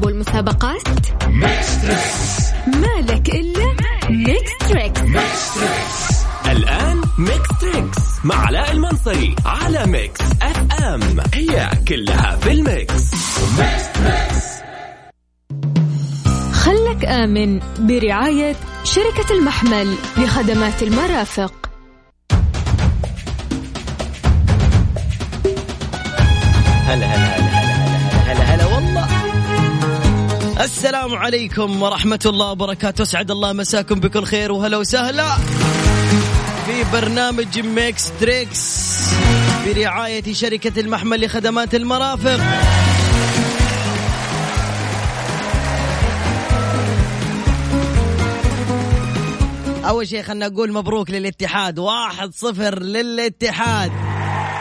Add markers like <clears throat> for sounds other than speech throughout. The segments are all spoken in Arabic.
الألعاب والمسابقات مالك إلا Mix Trix الآن Mix Trix مع علاء المنصري على Mix FM هي كلها في ال Mix. خلك آمن برعاية شركة المحمل لخدمات المرافق. هلا هلا. السلام عليكم ورحمة الله وبركاته. أسعد الله مساكم بكل خير وهلا وسهلا. في برنامج Mix Trix برعاية شركة المحمل لخدمات المرافق. أول شيء خلنا نقول مبروك للاتحاد. واحد صفر للاتحاد.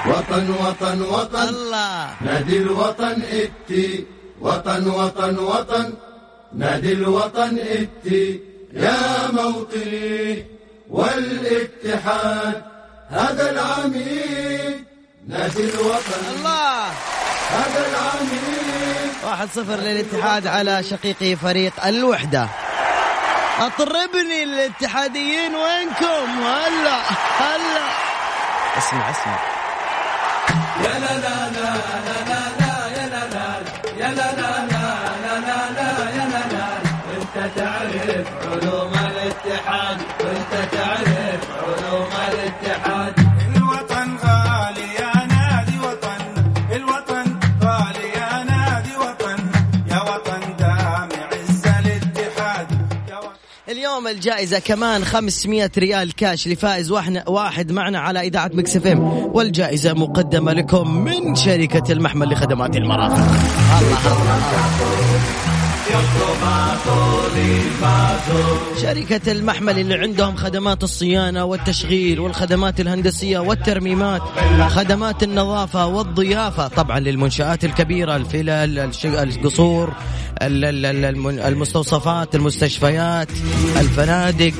وطن وطن وطن. الله. نادي الوطن إتي. وطن وطن وطن نادي الوطن اتي يا موطني والاتحاد هذا العميد نادي الوطن. الله. هذا العميد. واحد صفر للاتحاد على شقيقي فريق الوحدة. أطربني الاتحاديين وينكم؟ هلا هلا. اسمع اسمع. الوطن غالي يا نادي وطن الوطن غالي يا نادي وطن. يا وطن دام عز الاتحاد اليوم الجائزة كمان 500 ريال كاش لفائز واحد, معنا على إذاعة Mix FM. والجائزة مقدمة لكم من شركة المحمل لخدمات المرافق. الله الله شركة المحمل اللي عندهم خدمات الصيانة والتشغيل والخدمات الهندسية والترميمات خدمات النظافة والضيافة طبعا للمنشآت الكبيرة الفلل القصور ال- ال- ال- الم- المستوصفات المستشفيات الفنادق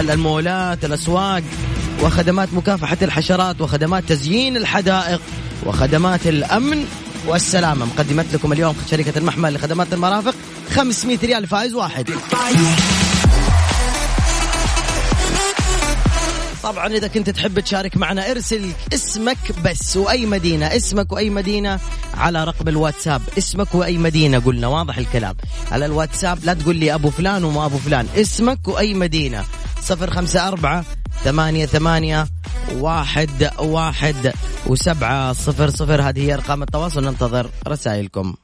ال- المولات الأسواق وخدمات مكافحة الحشرات وخدمات تزيين الحدائق وخدمات الأمن والسلامة. مقدمت لكم اليوم شركة المحمل لخدمات المرافق 500 ريال فائز واحد. طبعا إذا كنت تحب تشارك معنا ارسل اسمك بس وأي مدينة اسمك وأي مدينة على رقم الواتساب. اسمك وأي مدينة قلنا واضح الكلام. على الواتساب لا تقول لي أبو فلان وما أبو فلان. اسمك وأي مدينة. صفر خمسة أربعة ثمانية ثمانية واحد واحد وسبعة صفر صفر. هذه هي أرقام التواصل. ننتظر رسائلكم.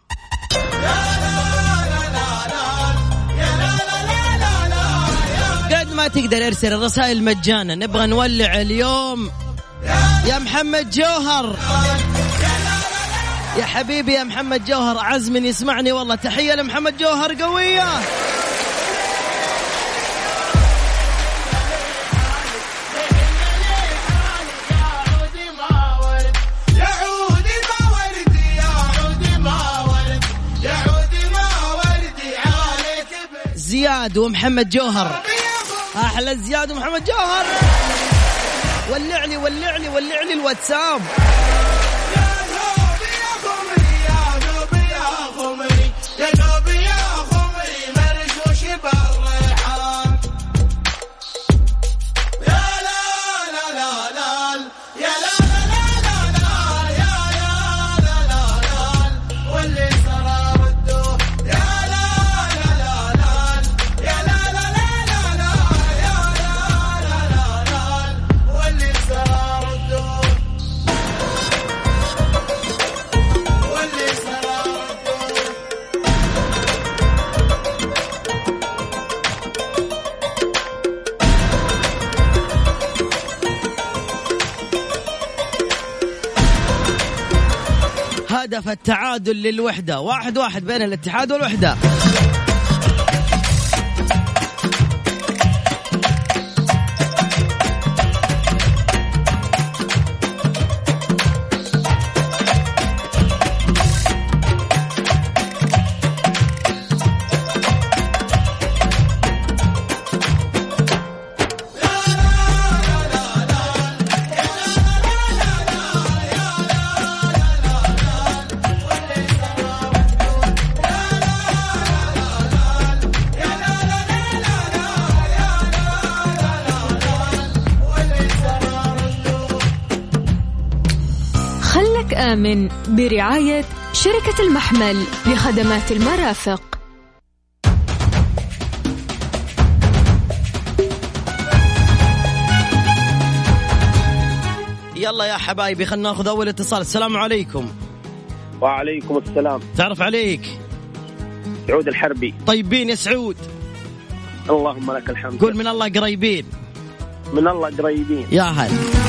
ما تقدر ارسل الرسائل مجانا. نبغى نولع اليوم. يا محمد جوهر. يا حبيبي يا محمد جوهر عز من يسمعني والله. تحية لمحمد جوهر قوية. زياد ومحمد جوهر. أحلى زياد ومحمد جوهر. ولع لي ولع لي ولع لي الواتساب. التعادل للوحدة. واحد واحد بين الاتحاد والوحدة. آمن برعاية شركة المحمل لخدمات المرافق. يلا يا حبايبي خلينا ناخذ أول اتصال. السلام عليكم. وعليكم السلام. تعرف عليك. سعود الحربي. طيبين يا سعود. اللهم لك الحمد. قول من الله قريبين. من الله قريبين. يا هل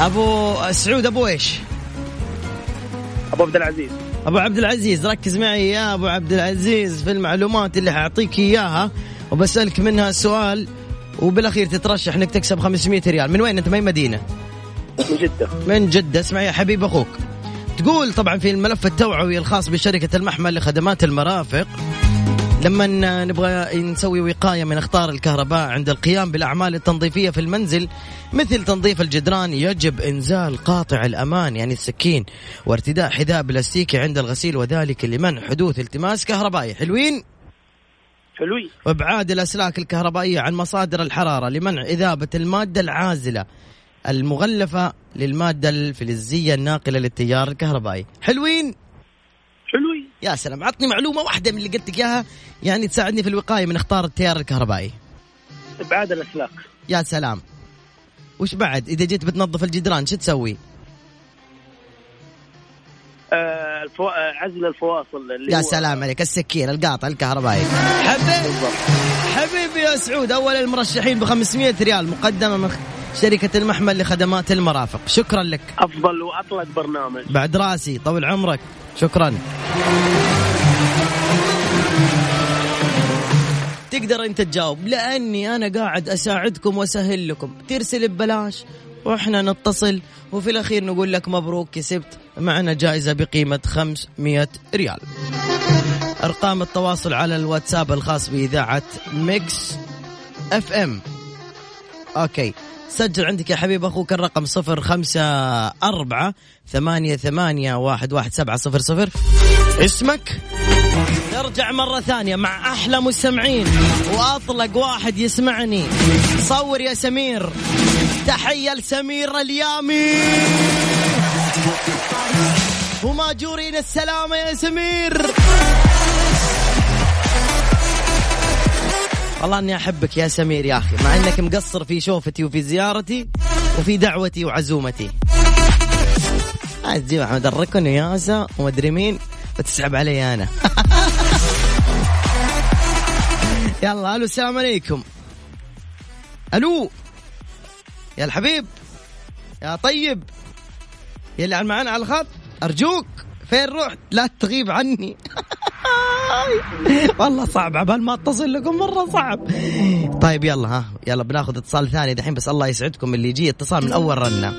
أبو سعود أبو إيش؟ أبو عبد العزيز. أبو عبد العزيز ركز معي يا أبو عبد العزيز في المعلومات اللي حاعطيك إياها وبسألك منها سؤال وبالأخير تترشح إنك تكسب 500 ريال. من وين أنت؟ ما هي مدينة؟ من جدة. من جدة. اسمع يا حبيب أخوك. تقول طبعا في الملف التوعوي الخاص بشركة المحمل لخدمات المرافق لما نبغى نسوي وقاية من أخطار الكهرباء عند القيام بالأعمال التنظيفية في المنزل مثل تنظيف الجدران يجب إنزال قاطع الأمان يعني السكين وارتداء حذاء بلاستيكي عند الغسيل وذلك لمنع حدوث التماس كهربائي. حلوين؟ حلوين. وابعاد الأسلاك الكهربائية عن مصادر الحرارة لمنع إذابة المادة العازلة المغلفة للمادة الفلزية الناقلة للتيار الكهربائي. حلوين؟ حلوين يا سلام عطني معلومة واحدة من اللي قلت لك إياها يعني تساعدني في الوقاية من إخطار التيار الكهربائي. ابعاد الاسلاك يا سلام. وش بعد؟ إذا جيت بتنظف الجدران شو تسوي؟ آه الفو... آه عزل الفواصل اللي يا هو سلام عليك السكين القاطع الكهربائي. حبيبي حبيبي يا سعود أول المرشحين ب 500 ريال مقدمة من شركة المحمل لخدمات المرافق. شكرا لك. أفضل وأطلق برنامج. بعد راسي طول عمرك. شكرا. تقدر انت تجاوب لأني أنا قاعد أساعدكم واسهل لكم ترسل ببلاش وإحنا نتصل وفي الأخير نقول لك مبروك كسبت. معنا جائزة بقيمة 500 ريال. أرقام التواصل على الواتساب الخاص بإذاعة Mix FM. okay. سجل عندك يا حبيب أخوك الرقم صفر خمسة أربعة ثمانية ثمانية واحد واحد سبعة صفر صفر. اسمك؟ نرجع مرة ثانية مع أحلى مستمعين وأطلق واحد يسمعني. صور يا سمير. تحية لسمير اليامي. وماجورين السلامة يا سمير. والله اني احبك يا سمير يا أخي مع انك مقصر في شوفتي وفي زيارتي وفي دعوتي وعزومتي. عايز تجيب احمد الركن وياسا ومدري مين وتسحب علي أنا. <laughs> يلا ألو السلام عليكم. ألو يا الحبيب يا طيب يا اللي معنا على الخط أرجوك فين رحت لا تغيب عني. <laughs> والله صعب عبال ما اتصل لكم مرة صعب. طيب يلا ها يلا بناخذ اتصال ثاني دحين بس الله يسعدكم اللي يجي اتصال من أول رنة.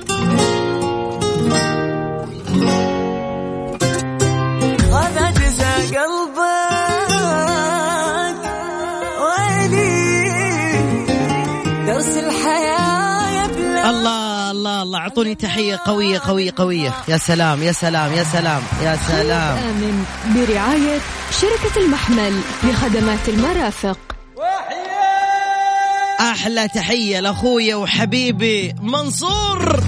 الله. أعطوني تحية قوية قوية قوية. يا سلام يا سلام يا سلام يا سلام. آمن برعاية شركة المحمل لخدمات المرافق. أحلى تحية لأخويا وحبيبي منصور.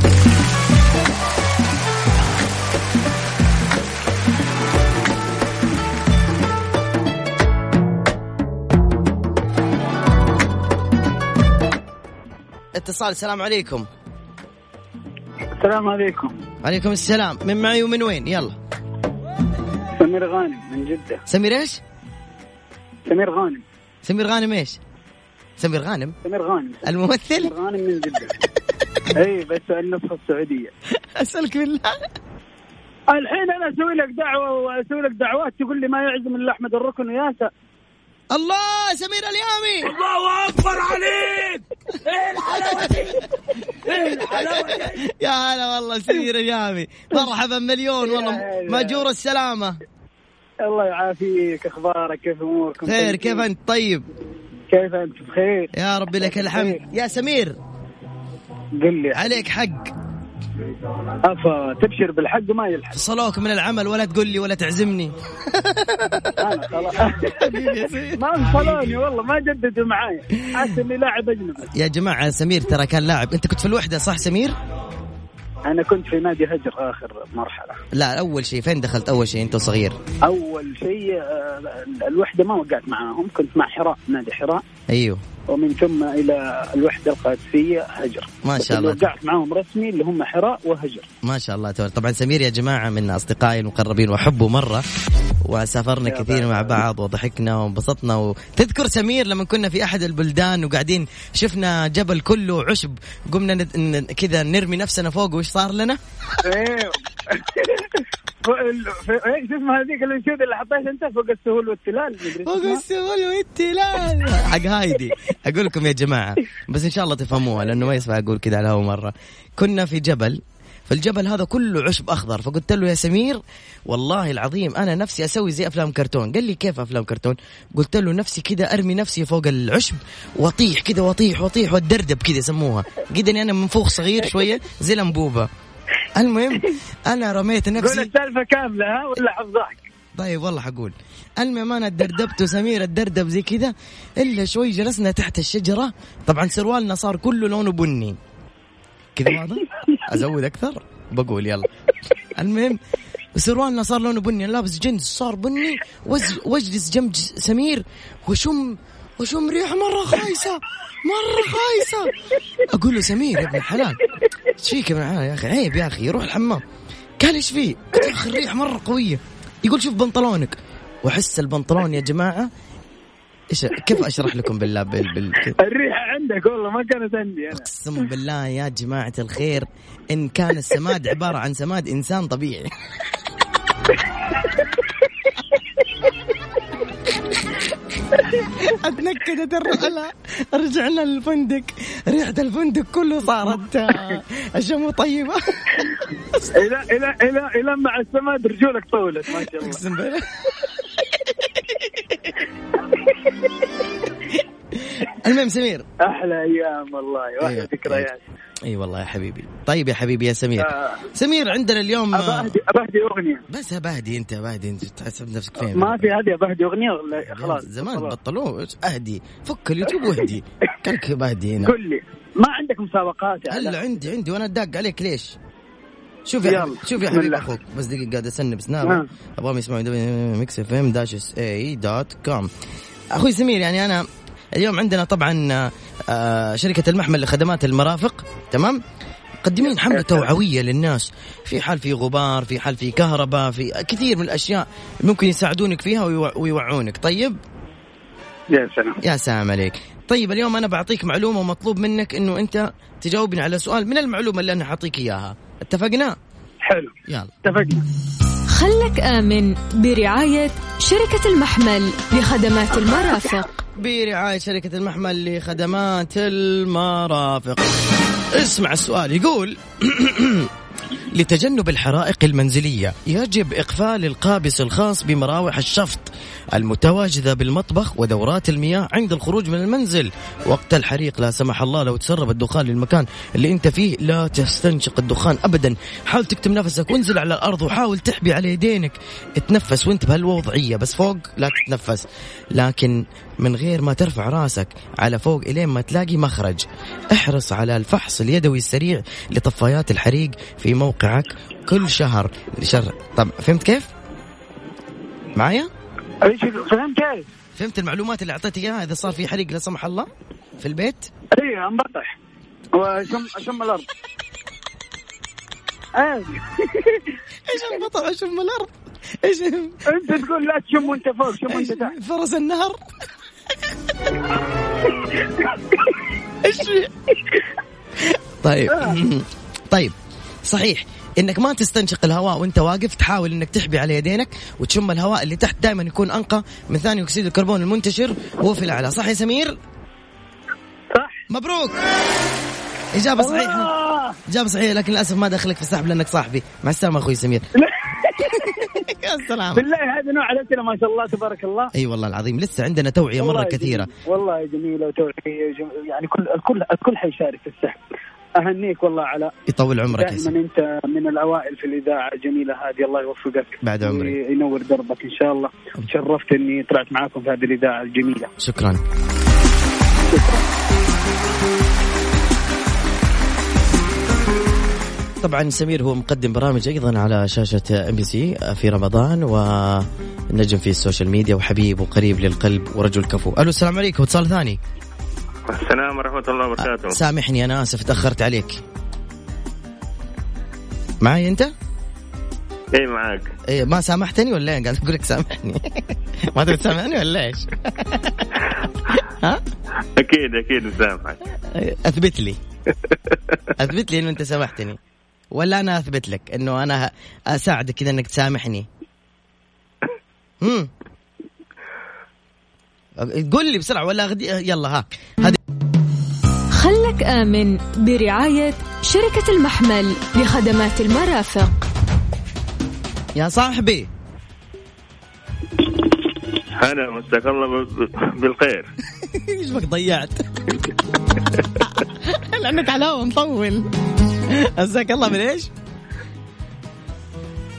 اتصال السلام عليكم. السلام عليكم. عليكم السلام. من معي ومن وين؟ يلا. سمير غانم من جدة. سمير إيش؟ سمير غانم. سمير غانم إيش؟ سمير غانم. سمير غانم. الممثل؟ سمير غانم من جدة. أي بس النسخة السعودية. <laughs> أسألك بالله. الحين أنا أسوي لك دعوة وأسوي لك دعوات تقول لي ما يعزم إلا أحمد الركن وياسا الله سمير اليامي. الله أكبر عليك. إيه دي إيه دي يا هلا والله سمير اليامي. مرحبا مليون والله. ماجور السلامة. الله يعافيك أخبارك كيف أموركم؟ خير؟ كيف أنت؟ طيب. كيف أنت؟ بخير. يا ربي لك الحمد. يا سمير. قل لي. عليك حق. أفا تبشر بالحق ما يلحق. فصلوك من العمل ولا تقول لي ولا تعزمني. أنا <laughs> خلاص. ما انصلوني والله ما جددوا معايا حاسس إني لاعب أجنبي. يا جماعة سمير ترى كان لاعب. أنت كنت في الوحدة صح سمير؟ أنا كنت في نادي هجر آخر مرحلة. لا أول شيء فين دخلت أول شيء أنت صغير أول شيء آه، الوحدة ما وقعت معاهم. كنت مع حراء نادي حراء. أيوه. ومن ثم إلى الوحدة القادسية هجر ما شاء الله. وقعت معاهم رسمي اللي هم حراء وهجر ما شاء الله تبارك طبعا سمير يا جماعة من أصدقائي المقربين واحبه مرة وسافرنا كثير. مع بعض وضحكنا وانبسطنا وتذكر سمير لما كنا في أحد البلدان وقاعدين شفنا جبل كله عشب قمنا ند... كذا نرمي نفسنا فوق وش صار لنا؟ إيش اسمها هذيك الانشوده اللي حطيتها انت؟ فوق السهول والتلال فوق. السهول والتلال. حق هايدي. أقول لكم يا جماعة بس إن شاء الله تفهموها لأنه ما يسمع أقول كذا على الهوا مرة. كنا في جبل فالجبل هذا كله عشب أخضر. فقلت له يا سمير والله العظيم أنا نفسي أسوي زي أفلام كرتون. قال لي كيف أفلام كرتون؟ قلت له نفسي كذا أرمي نفسي فوق العشب وأطيح كذا وأطيح وأطيح وأتدردب كذا يسموها. قد إني أنا منفوخ صغير شوية زي الأنبوبة. المهم أنا رميت قول نفسي السالفة كاملة ها ولا حفظك طيب والله حقول. المهم أنا اتدردبت وسمير اتدردب زي كذا إلا شوي جلسنا تحت الشجرة. طبعا سروالنا صار كله لونه بني. كذا واضح؟ أزود أكثر؟ بقول يلا. المهم سروالنا صار لونه بني. أنا لابس جنس صار بني. واجلس جنب سمير. وشم وشم ريحة مرة خايسة. مرة خايسة. أقول له سمير يا ابن الحلال إيش فيك يا أخي عيب يا أخي روح الحمام. قال إيش فيه؟ الريح مرة قوية. يقول شوف بنطلونك. وأحس البنطلون يا جماعة إيش كيف أشرح لكم بالله بال, بال... الريحة عندك والله ما كانت عندي أنا. أقسم بالله يا جماعة الخير إن كان السماد عبارة عن سماد إنسان طبيعي. أتنكدت الرحلة. رجعنا للفندق. ريحة الفندق كله صارت. آه، الشمو طيبه إلى إلى إلى إلى مع السماد رجولك طولت ما شاء الله. أقسم بالله. المهم سمير. أحلى أيام والله واحلى أيوة. ذكريات. أي والله يا حبيبي. طيب يا حبيبي يا سمير. آه. سمير عندنا اليوم ابى اهدي أغنية. بس بهدي أنت بهدي أنت. تحسب نفسك فين ما في هذه ابى أهدي أغنية ولا خلاص زمان خلاص. بطلوه. إيش أهدي. فك اليوتيوب واهدي. <laughs> كلك بهدي هنا؟ قل لي. ما عندك مسابقات علاء؟ عندي عندي. وأنا داق عليك. ليش؟ شوف يا حبيبي شوف يا حبيبي. أخوك. بس دقيقة قاعد أسنب. سناب آه. أبغاهم يسمعوا. Mix FM dash SA dot com. أخوي سمير يعني أنا اليوم عندنا طبعا آه، شركة المحمل لخدمات المرافق تمام؟ مقدمين حملة توعوية للناس. في حال في غبار في حال في كهرباء في كثير من الأشياء ممكن يساعدونك فيها ويوع- ويوعونك. طيب؟ يا سلام. يا سلام عليك. طيب اليوم أنا بعطيك معلومة ومطلوب منك أنه أنت تجاوبني على سؤال من المعلومة اللي أنا حاعطيك إياها. اتفقنا؟ حلو. يلا. اتفقنا. خلك آمن برعاية شركة المحمل لخدمات المرافق. برعاية شركة المحمل لخدمات المرافق. اسمع السؤال يقول <clears throat> لتجنب الحرائق المنزلية. يجب إقفال القابس الخاص بمراوح الشفط المتواجدة بالمطبخ ودورات المياه عند الخروج من المنزل. وقت الحريق لا سمح الله لو تسرب الدخان للمكان اللي أنت فيه لا تستنشق الدخان ابدا. حاول تكتم نفسك وانزل على الأرض وحاول تحبي على يدينك. اتنفس وانت بهالوضعية بس فوق لا تتنفس. لكن من غير ما ترفع راسك على فوق إلين ما تلاقي مخرج. احرص على الفحص اليدوي السريع لطفايات الحريق في موقعك كل شهر لشهر طب فهمت كيف؟ معايا؟ فهمت كيف؟ فهمت المعلومات اللي أعطيتك إياها إذا صار في حريق لا سمح الله في البيت؟ أي انبطح واشم أشم الأرض. <laughs> <laughs> إيش البطل إيش الأرض. إيش أنت تقول لا تشم وأنت فوق شم وأنت تحت. فرس النهر؟ إيش؟ طيب. طيب. صحيح. إنك ما تستنشق الهواء وأنت واقف تحاول إنك تحبي على يدينك وتشم الهواء اللي تحت دائما يكون أنقى من ثاني أكسيد الكربون المنتشر وهو في الأعلى. صح يا سمير؟ صح. مبروك. إجابة صحيحة. إجابة صحيحة لكن للأسف ما دخلك في السحب لأنك صاحبي. مع السلامة أخوي سمير. يا سلام. بالله هذا نوع الأسئلة ما شاء الله تبارك الله. أي والله العظيم لسه عندنا توعية مرة والله كثيرة. جميل. والله جميله وتوعية وجم- يعني كل الكل الكل حيشارك في السحب. أهنيك والله على يطول عمرك يا دائما أنت من الأوائل في الإذاعة الجميلة هذه الله يوفقك. بعد عمري. وينور دربك إن شاء الله. تشرفت إني طلعت معاكم في هذه الإذاعة الجميلة. شكرا. طبعا سمير هو مقدم برامج أيضا على شاشة ام بي سي في رمضان ونجم في ال social media وحبيب وقريب للقلب ورجل كفو. ألو السلام عليكم. اتصال ثاني. السلام ورحمة الله وبركاته. سامحني أنا آسف تأخرت عليك. معي أنت؟ اي معاك. إيه ما سامحتني ولا إيه؟ قاعد أقول لك سامحني. <laughs> ما تبي تسامحني ولا إيش؟ <laughs> ها؟ أكيد أكيد مسامحك أثبت لي. أثبت لي إنه أنت سامحتني. ولا أنا أثبت لك إنه أنا أساعدك كذا إنك تسامحني. امم قول لي بسرعة ولا أغدي... يلا ها. هذه خلك آمن برعاية شركة المحمل لخدمات المرافق. يا صاحبي. هلا مساك الله بالخير. <laughs> إيش بك ضيعت؟ <laughs> لأنك على الهواء مطول. <laughs> مساك الله بالايش؟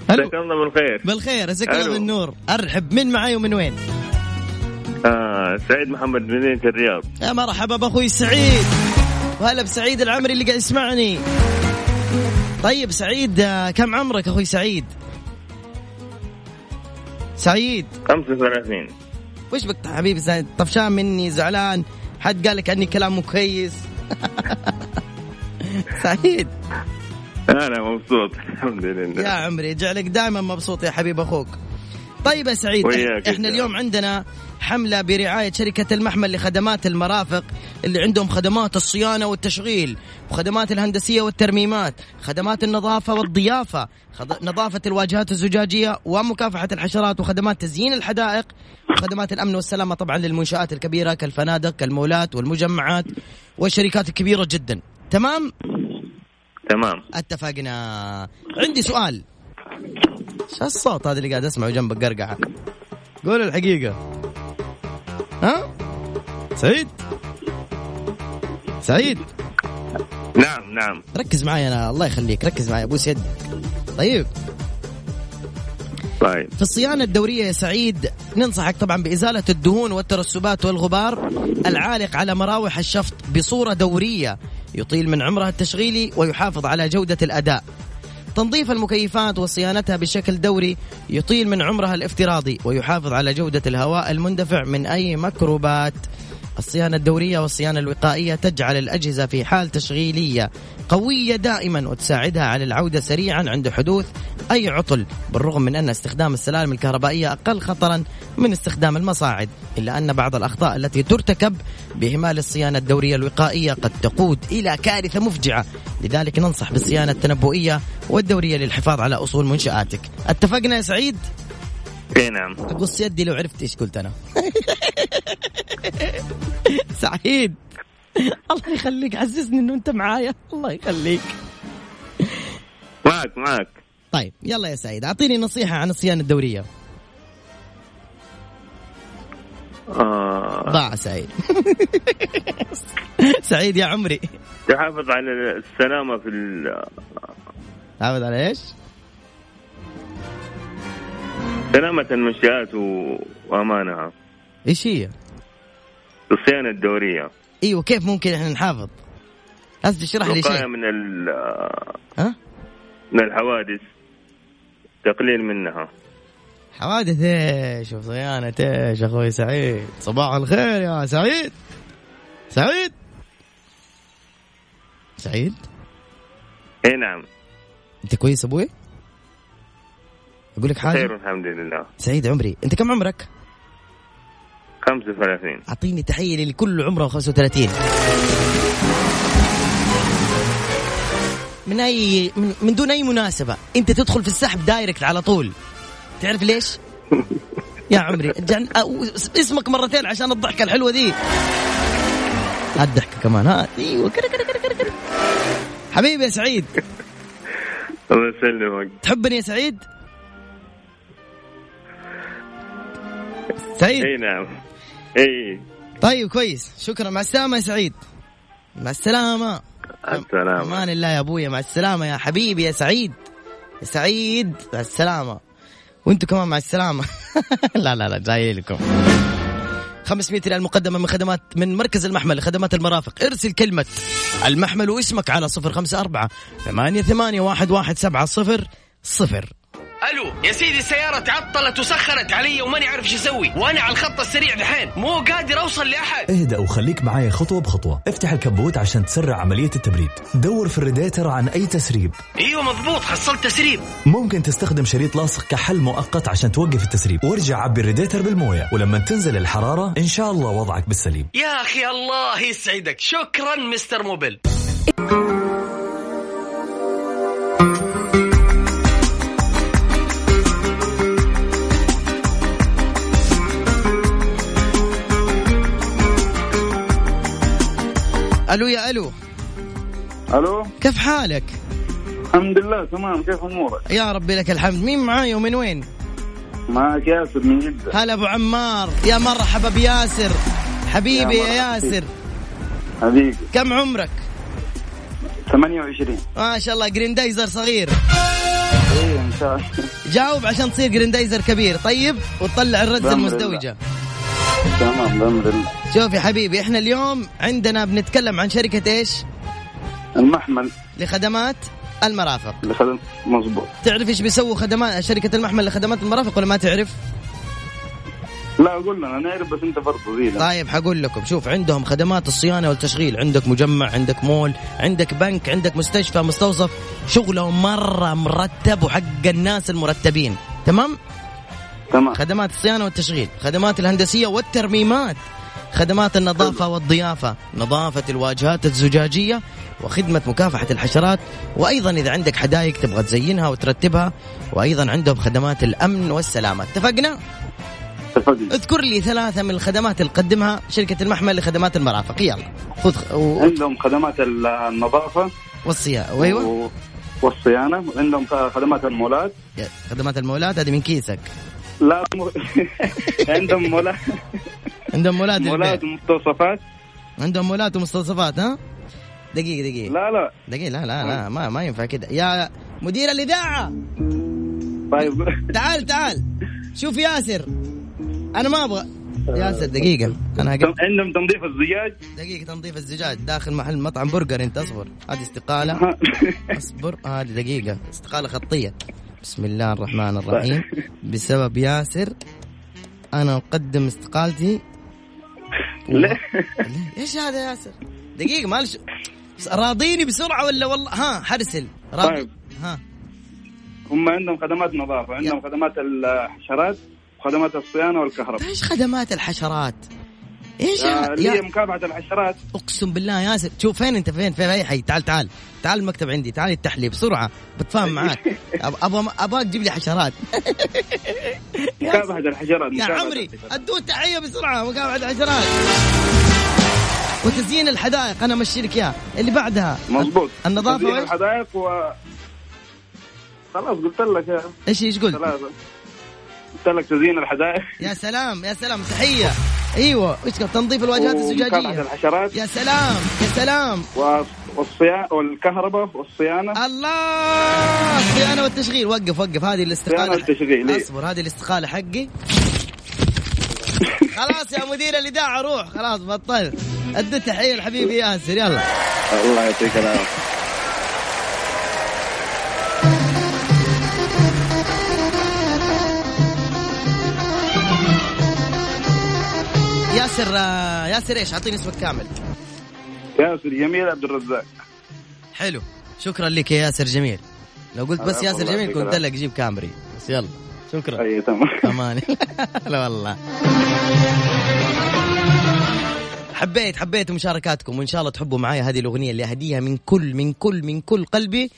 ألو. مساك الله بالخير بالخير مساك الله. بالنور أرحب من معاي ومن وين؟ آه سعيد محمد من مدينة الرياض؟ يا مرحبا بأخوي سعيد. وهلا بسعيد العمري اللي قاعد يسمعني. طيب سعيد آه، كم عمرك أخوي سعيد؟ سعيد. 35 وش بك حبيبي سعيد؟ طفشان مني زعلان. حد قال لك عني كلام مو كويس؟ <laughs> <laughs> سعيد. أنا مبسوط الحمد لله. يا عمري يجعلك دائما مبسوط يا حبيب أخوك. طيب يا سعيد وياك إحنا اليوم عندنا حملة برعاية شركة المحمل لخدمات المرافق اللي عندهم خدمات الصيانة والتشغيل وخدمات الهندسية والترميمات خدمات النظافة والضيافة خد... نظافة الواجهات الزجاجية ومكافحة الحشرات وخدمات تزيين الحدائق وخدمات الأمن والسلامة طبعا للمنشآت الكبيرة كالفنادق كالمولات والمجمعات والشركات الكبيرة جدا. تمام؟ تمام. اتفقنا. عندي سؤال. شو الصوت هذا اللي قاعد أسمعه جنبك قرقعه قول الحقيقة. ها؟ سعيد؟ سعيد؟ نعم نعم. ركز معي أنا الله يخليك ركز معي أبوس يدك. طيب. طيب. في الصيانة الدورية يا سعيد ننصحك طبعا بإزالة الدهون والترسبات والغبار العالق على مراوح الشفط بصورة دورية. يطيل من عمرها التشغيلي ويحافظ على جودة الأداء. تنظيف المكيفات وصيانتها بشكل دوري يطيل من عمرها الافتراضي ويحافظ على جودة الهواء المندفع من أي مكروبات الصيانة الدورية والصيانة الوقائية تجعل الأجهزة في حال تشغيلية قوية دائما وتساعدها على العودة سريعا عند حدوث أي عطل بالرغم من أن استخدام السلالم الكهربائية أقل خطرا من استخدام المصاعد إلا أن بعض الأخطاء التي ترتكب بإهمال الصيانة الدورية الوقائية قد تقود إلى كارثة مفجعة. لذلك ننصح بالصيانة التنبؤية والدورية للحفاظ على أصول منشآتك. اتفقنا يا سعيد؟ اي نعم. قص يدي لو عرفت إيش قلت أنا. <laughs> <laughs> سعيد. الله يخليك حسسني إنه أنت معايا. الله يخليك. معك معك. طيب يلا يا سعيد أعطيني نصيحة عن الصيانة الدورية. آه. ضاع سعيد. <laughs> سعيد يا عمري. يحافظ على السلامة في ال- تعود على إيش؟ سلامة المنشآت وأمانها إيش هي؟ الصيانة الدورية. إيوه كيف ممكن إحنا نحافظ؟ لازم تشرح لي شيء. من ال- ها؟ من الحوادث تقليل منها. حوادث إيش؟ وصيانة إيش؟ أخوي سعيد. صباح الخير يا سعيد. سعيد؟ سعيد؟ إي نعم. أنت كويس أبوي؟ أقول لك حاجة؟ خير الحمد لله. سعيد عمري أنت كم عمرك؟ 35 أعطيني تحية للي كل عمره 35 من اي من, من دون أي مناسبة. أنت تدخل في السحب direct على طول. تعرف ليش؟ <laughs> يا عمري جن... اسمك مرتين عشان الضحكة الحلوة دي. الضحكه كمان ها أيوه كده كده كده كده حبيبي يا سعيد. الله يسلمك. تحبني يا سعيد؟ سعيد. إي نعم. إي. طيب كويس. شكرا. مع السلامة يا سعيد. مع السلامة. السلام أمان الله يا أبويا. مع السلامة يا حبيبي يا سعيد. يا سعيد مع السلامة. وأنتوا كمان مع السلامة. <laughs> لا لا لا جاي لكم. 500 ريال مقدمة من خدمات من مركز المحمل لخدمات المرافق. ارسل كلمة المحمل واسمك على 054 ثمانية ثمانية واحد واحد سبعة صفر صفر. ألو يا سيدي السيارة تعطلت وسخنت علي وماني عارف إيش أسوي. وأنا على الخط السريع دحين. مو قادر أوصل لأحد. اهدأ وخليك معايا خطوة بخطوة. افتح الكبوت عشان تسرع عملية التبريد. دور في الريديتر عن أي تسريب. أيوه مضبوط. حصلت تسريب. ممكن تستخدم شريط لاصق كحل مؤقت عشان توقف التسريب. وارجع عبي الريديتر بالموية. ولما تنزل الحرارة إن شاء الله وضعك بالسليم. يا أخي الله يسعدك. شكرا مستر موبل. ألو يا ألو. ألو؟ كيف حالك؟ الحمد لله تمام. كيف أمورك؟ يا ربي لك الحمد. مين معاي ومن وين؟ معك ياسر من جدة. هلا أبو عمار. يا مرحبا بياسر. حبيبي يا يا ياسر. حبيبي. كم عمرك؟ 28 ما شاء الله جريندايزر صغير. إيه إن شاء الله. جاوب عشان تصير جريندايزر كبير. طيب وتطلع بأمر المزدوجة. تمام بامر الله شوف يا حبيبي إحنا اليوم عندنا بنتكلم عن شركة إيش؟ المحمل. لخدمات المرافق. خدم مظبوط. تعرف إيش بيسووا خدمات شركة المحمل لخدمات المرافق ولا ما تعرف؟ لا قول لنا نعرف بس أنت برضه زينا طيب حقول لكم. شوف عندهم خدمات الصيانة والتشغيل. عندك مجمع عندك مول عندك بنك عندك مستشفى مستوصف. شغلهم مرة مرتب وحق الناس المرتبين. تمام؟ تمام. خدمات الصيانة والتشغيل خدمات الهندسية والترميمات خدمات النظافة والضيافة نظافة الواجهات الزجاجية وخدمة مكافحة الحشرات وأيضا إذا عندك حدائق تبغى تزينها وترتبها وأيضا عندهم خدمات الأمن والسلامة. اتفقنا؟ اتفقنا. اذكر لي ثلاثة من الخدمات اللي تقدمها شركة المحمل لخدمات المرافق. يلا خذ. و... عندهم خدمات النظافة والصيانة أيوة. و- والصيانة عندهم خدمات المولات. خدمات المولات هذه من كيسك. لا م... <laughs> عندهم مولات عندهم مولات <laughs> مولات. ومستوصفات عندهم مولات ومستوصفات ها؟ دقيقة دقيقة. لا لا. دقيقة لا لا لا ما ما ينفع كده. يا مدير الإذاعة! طيب. تعال تعال. شوف ياسر. أنا ما أبغى. ياسر دقيقة. أنا عندهم تنظيف الزجاج؟ دقيقة تنظيف الزجاج. داخل محل مطعم برجر أنت أصبر. هذه استقالة. أصبر. هذه دقيقة. استقالة خطية. بسم الله الرحمن الرحيم <laughs> بسبب ياسر أنا أقدم استقالتي ليه؟ ليه؟ إيش هذا يا ياسر؟ دقيقة معلش راضيني بسرعة ولا والله ها حرسل راضي طيب. ها هم عندهم خدمات نظافة عندهم خدمات الحشرات وخدمات الصيانة والكهرباء إيش خدمات الحشرات؟ إيش آه، يا, اللي هي يا مكافحة الحشرات. أقسم بالله يا ياسر شوف فين أنت؟ فين؟ في أي حي. تعال تعال. تعال المكتب عندي. تعال التحليب بسرعة. بتفاهم معاك. <laughs> أب- أبغى أبغاك تجيب لي حشرات. <laughs> مكافحة الحشرات يا عمري الحشرات. ادوا تحية بسرعة. مكافحة الحشرات. وتزيين الحدائق. أنا أمشي لك اياه اللي بعدها. مظبوط. النظافة تزيين؟ الحدائق و خلاص قلت لك. يا إيش إيش قلت؟ قلت لك تزيين الحدائق. يا سلام يا سلام. تحية. <laughs> أيوه إيش تنظيف الواجهات الزجاجية؟ الحشرات. يا سلام يا سلام. و- والصيانة والكهرباء والصيانة. الله الصيانة والتشغيل. وقف وقف. هذه صيانة الاستقالة والتشغيل إيه. اصبر هذه الاستقالة حقي. خلاص يا مدير الإذاعة روح. خلاص بطل. أدي تحية لحبيبي ياسر. يلا. الله يعطيك العافية. ياسر آه، ياسر إيش؟ أعطيني اسمك كامل. ياسر جميل عبد الرزاق. حلو. شكرا لك يا ياسر جميل. لو قلت بس ياسر جميل كنت لك جيب كامري. بس يلا شكرا. أي تمام. أمان <laughs> لا والله. حبيت حبيت مشاركاتكم وإن شاء الله تحبوا معايا هذه الأغنية اللي أهديها من كل من كل من كل قلبي.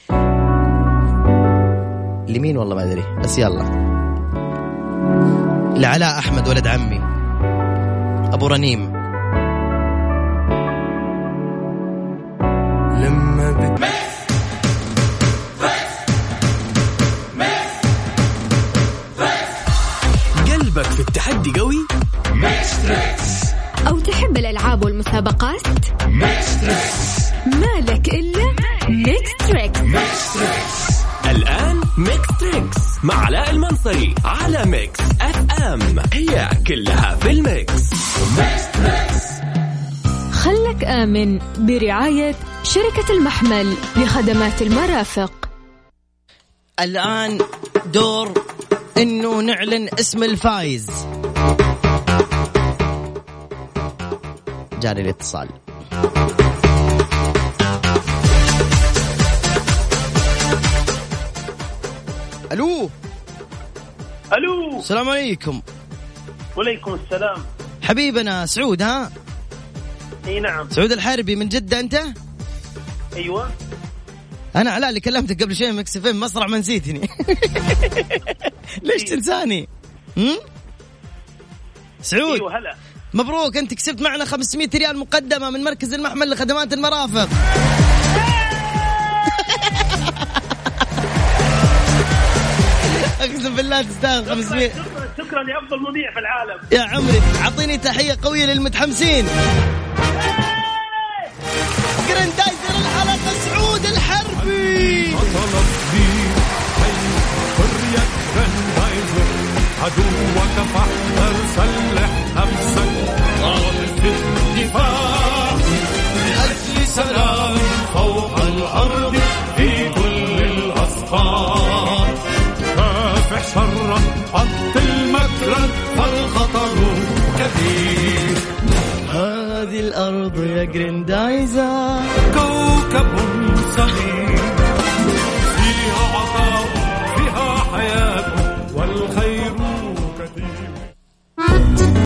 لمين والله ما أدري بس يلا. لعلاء أحمد ولد عمي. أبو رنيم. لما بت... قلبك في التحدي قوي؟ أو تحب الألعاب والمسابقات؟ مالك إلا Mix Trix الآن Mix Trix مع علاء المنصري. على Mix FM. هي كلها في ال Mix. خلك آمن برعاية شركة المحمل لخدمات المرافق. الآن دور إنه نعلن اسم الفايز. جاني الاتصال. ألو؟ ألو. السلام عليكم. وعليكم السلام. حبيبنا سعود ها؟ إي نعم. سعود الحربي من جدة أنت؟ أيوه. أنا علاء اللي كلمتك قبل شوي Mix FM مسرع ما نسيتني <laughs> ليش تنساني؟ هم؟ سعود. أيوه هلا. مبروك أنت كسبت معنا 500 ريال مقدمة من مركز المحمل لخدمات المرافق. أقسم بالله تستاهل 500 شكرا شكرا لأفضل مذيع في العالم. يا عمري أعطيني تحية قوية للمتحمسين. جراندايزر الحلقة سعود الحربي. عدوك فاحذر سلح نفسك في الدفاع لأجل سلام فوق الأرض في كل الأسفار كافح شرا حط المكرا فالخطر كثير. هذه الأرض يا جراندايزر كوكب